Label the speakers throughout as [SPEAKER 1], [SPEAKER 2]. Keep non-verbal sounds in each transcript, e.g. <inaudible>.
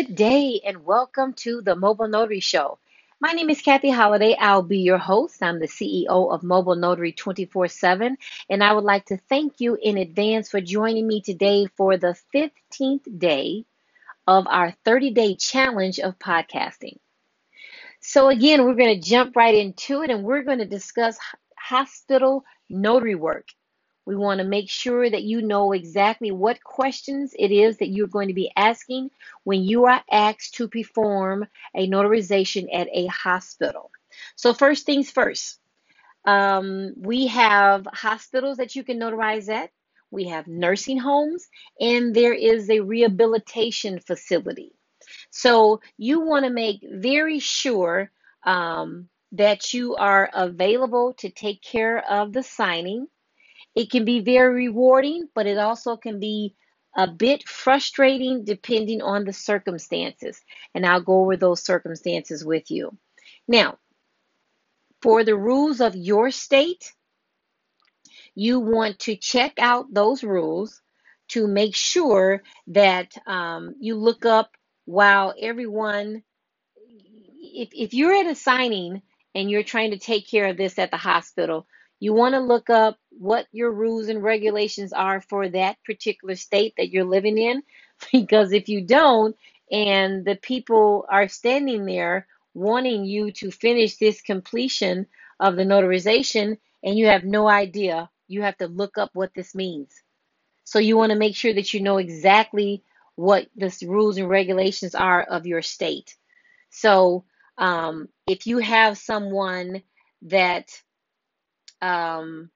[SPEAKER 1] Good day and welcome to the Mobile Notary Show. My name is Kathy Holiday. I'll be your host. I'm the CEO of Mobile Notary 24 7, and I would like to thank you in advance for joining me today for the 15th day of our 30 day challenge of podcasting. So, again, we're going to jump right into it and we're going to discuss hospital notary work. We want to make sure that you know exactly what questions it is that you're going to be asking when you are asked to perform a notarization at a hospital. So, first things first, um, we have hospitals that you can notarize at, we have nursing homes, and there is a rehabilitation facility. So, you want to make very sure um, that you are available to take care of the signing it can be very rewarding, but it also can be a bit frustrating depending on the circumstances. And I'll go over those circumstances with you. Now, for the rules of your state, you want to check out those rules to make sure that um, you look up while everyone, if, if you're at a signing and you're trying to take care of this at the hospital, you want to look up what your rules and regulations are for that particular state that you're living in. <laughs> Because if you don't, and the people are standing there wanting you to finish this completion of the notarization, and you have no idea, you have to look up what this means. So you want to make sure that you know exactly what the rules and regulations are of your state. So um, if you have someone that um,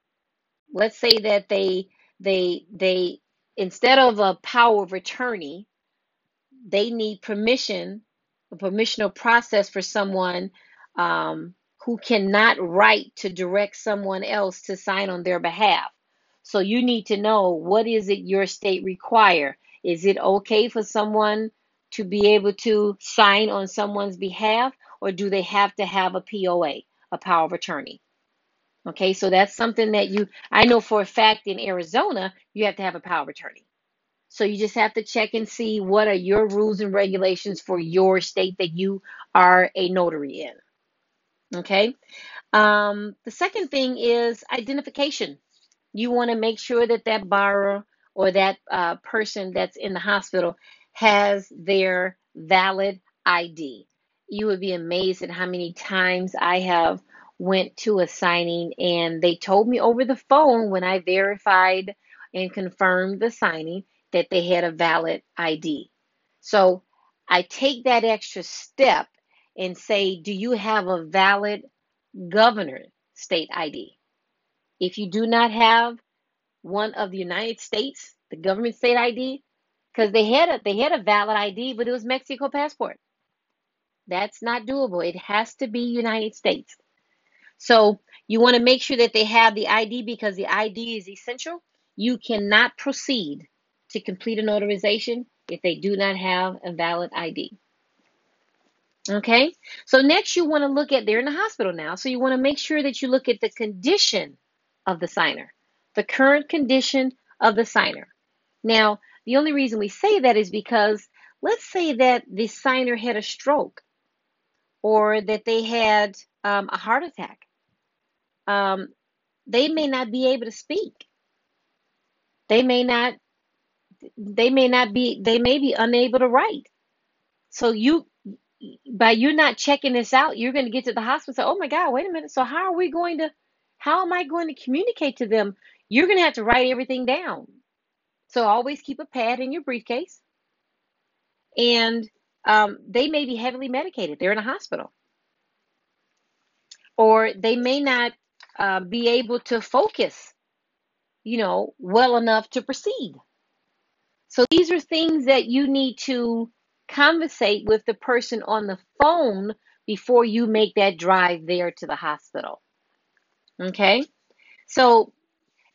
[SPEAKER 1] let's say that they they they instead of a power of attorney, they need permission, a permissional process for someone um, who cannot write to direct someone else to sign on their behalf. So you need to know what is it your state require. Is it okay for someone to be able to sign on someone's behalf, or do they have to have a POA, a power of attorney? Okay, so that's something that you, I know for a fact in Arizona, you have to have a power of attorney. So you just have to check and see what are your rules and regulations for your state that you are a notary in. Okay, um, the second thing is identification. You want to make sure that that borrower or that uh, person that's in the hospital has their valid ID. You would be amazed at how many times I have went to a signing and they told me over the phone when I verified and confirmed the signing that they had a valid ID. So I take that extra step and say, Do you have a valid governor state ID? If you do not have one of the United States, the government state ID, because they had a they had a valid ID, but it was Mexico passport. That's not doable. It has to be United States. So you want to make sure that they have the ID because the ID is essential. You cannot proceed to complete a notarization if they do not have a valid ID. Okay, so next you want to look at, they're in the hospital now, so you want to make sure that you look at the condition of the signer, the current condition of the signer. Now, the only reason we say that is because let's say that the signer had a stroke or that they had um, a heart attack um, they may not be able to speak. They may not. They may not be. They may be unable to write. So you, by you not checking this out, you're going to get to the hospital. Say, oh my God, wait a minute. So how are we going to? How am I going to communicate to them? You're going to have to write everything down. So always keep a pad in your briefcase. And um, they may be heavily medicated. They're in a hospital. Or they may not uh, be able to focus, you know, well enough to proceed. So these are things that you need to conversate with the person on the phone before you make that drive there to the hospital. Okay? So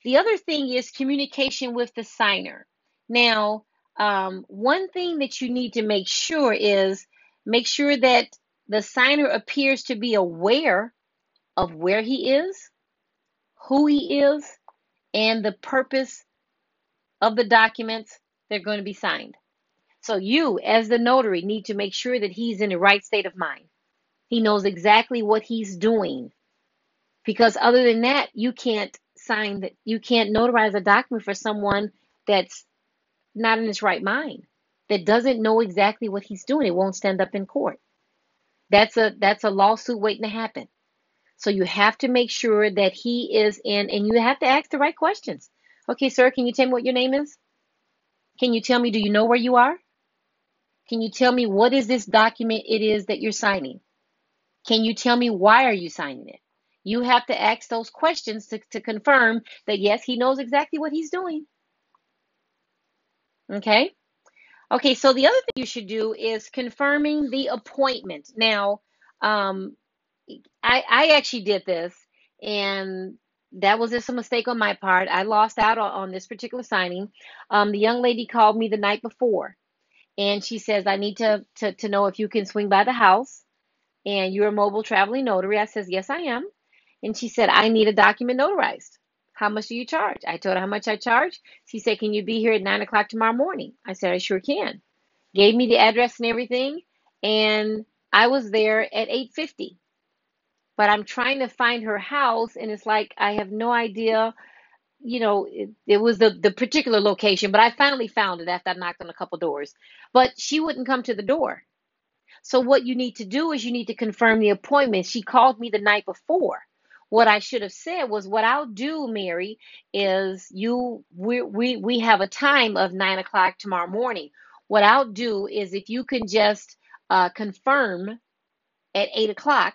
[SPEAKER 1] the other thing is communication with the signer. Now, um, one thing that you need to make sure is make sure that the signer appears to be aware of where he is, who he is, and the purpose of the documents they're going to be signed. So you, as the notary, need to make sure that he's in the right state of mind. He knows exactly what he's doing. Because other than that, you can't sign that you can't notarize a document for someone that's not in his right mind, that doesn't know exactly what he's doing. It won't stand up in court. That's a that's a lawsuit waiting to happen. So you have to make sure that he is in and you have to ask the right questions. Okay, sir, can you tell me what your name is? Can you tell me do you know where you are? Can you tell me what is this document it is that you're signing? Can you tell me why are you signing it? You have to ask those questions to, to confirm that yes, he knows exactly what he's doing. Okay? Okay, so the other thing you should do is confirming the appointment. Now, um, I, I actually did this, and that was just a mistake on my part. I lost out on, on this particular signing. Um, the young lady called me the night before, and she says, I need to, to, to know if you can swing by the house and you're a mobile traveling notary. I says, Yes, I am. And she said, I need a document notarized. How much do you charge? I told her how much I charge. She said, Can you be here at nine o'clock tomorrow morning? I said, I sure can. Gave me the address and everything, and I was there at 850. But I'm trying to find her house, and it's like I have no idea. You know, it, it was the, the particular location, but I finally found it after I knocked on a couple doors. But she wouldn't come to the door. So what you need to do is you need to confirm the appointment. She called me the night before. What I should have said was, what I'll do, Mary, is you we we we have a time of nine o'clock tomorrow morning. What I'll do is if you can just uh, confirm at eight o'clock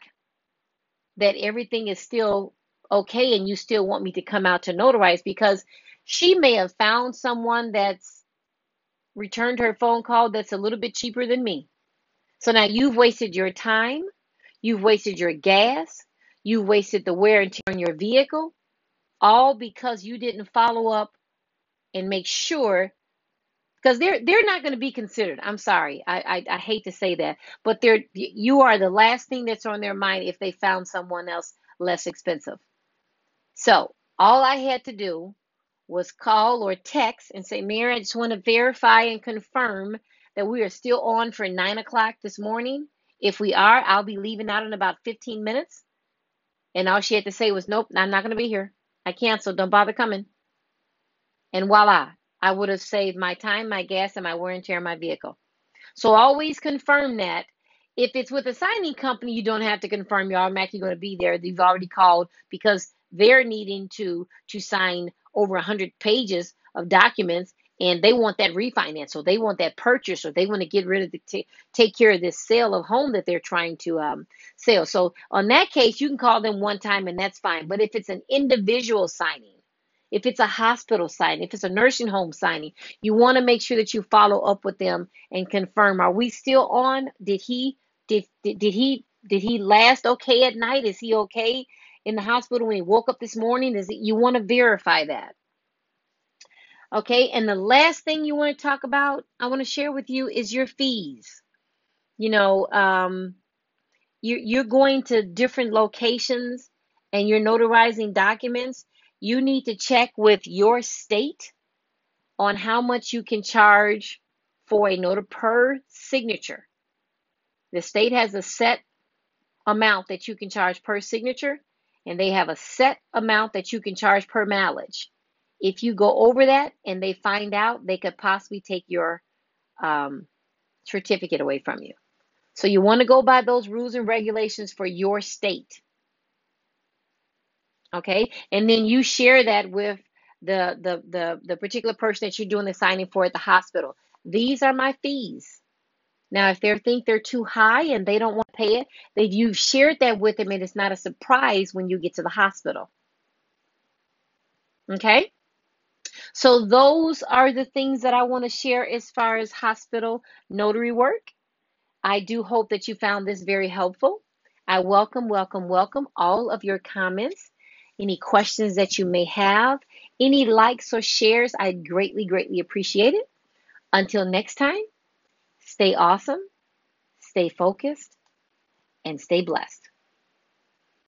[SPEAKER 1] that everything is still okay and you still want me to come out to notarize because she may have found someone that's returned her phone call that's a little bit cheaper than me. So now you've wasted your time, you've wasted your gas, you've wasted the wear and tear on your vehicle, all because you didn't follow up and make sure because they're they're not going to be considered. I'm sorry, I, I I hate to say that, but they're you are the last thing that's on their mind if they found someone else less expensive. So all I had to do was call or text and say, Mary, I just want to verify and confirm that we are still on for nine o'clock this morning. If we are, I'll be leaving out in about 15 minutes. And all she had to say was, Nope, I'm not going to be here. I canceled. Don't bother coming. And voila, I would have saved my time, my gas, and my wear and tear on my vehicle. So always confirm that. If it's with a signing company, you don't have to confirm you're automatically going to be there. You've already called because they're needing to to sign over 100 pages of documents and they want that refinance or they want that purchase or they want to get rid of the t- take care of this sale of home that they're trying to um, sell so on that case you can call them one time and that's fine but if it's an individual signing if it's a hospital signing if it's a nursing home signing you want to make sure that you follow up with them and confirm are we still on did he did did, did he did he last okay at night is he okay in the hospital when he woke up this morning is it you want to verify that Okay, and the last thing you want to talk about, I want to share with you is your fees. You know, um, you, you're going to different locations and you're notarizing documents. You need to check with your state on how much you can charge for a notary per signature. The state has a set amount that you can charge per signature, and they have a set amount that you can charge per mileage. If you go over that and they find out, they could possibly take your um, certificate away from you. So you want to go by those rules and regulations for your state. Okay? And then you share that with the the the, the particular person that you're doing the signing for at the hospital. These are my fees. Now, if they think they're too high and they don't want to pay it, then you've shared that with them and it's not a surprise when you get to the hospital. Okay? So those are the things that I want to share as far as hospital notary work. I do hope that you found this very helpful. I welcome, welcome, welcome all of your comments, any questions that you may have, any likes or shares. I greatly, greatly appreciate it. Until next time, stay awesome, stay focused, and stay blessed.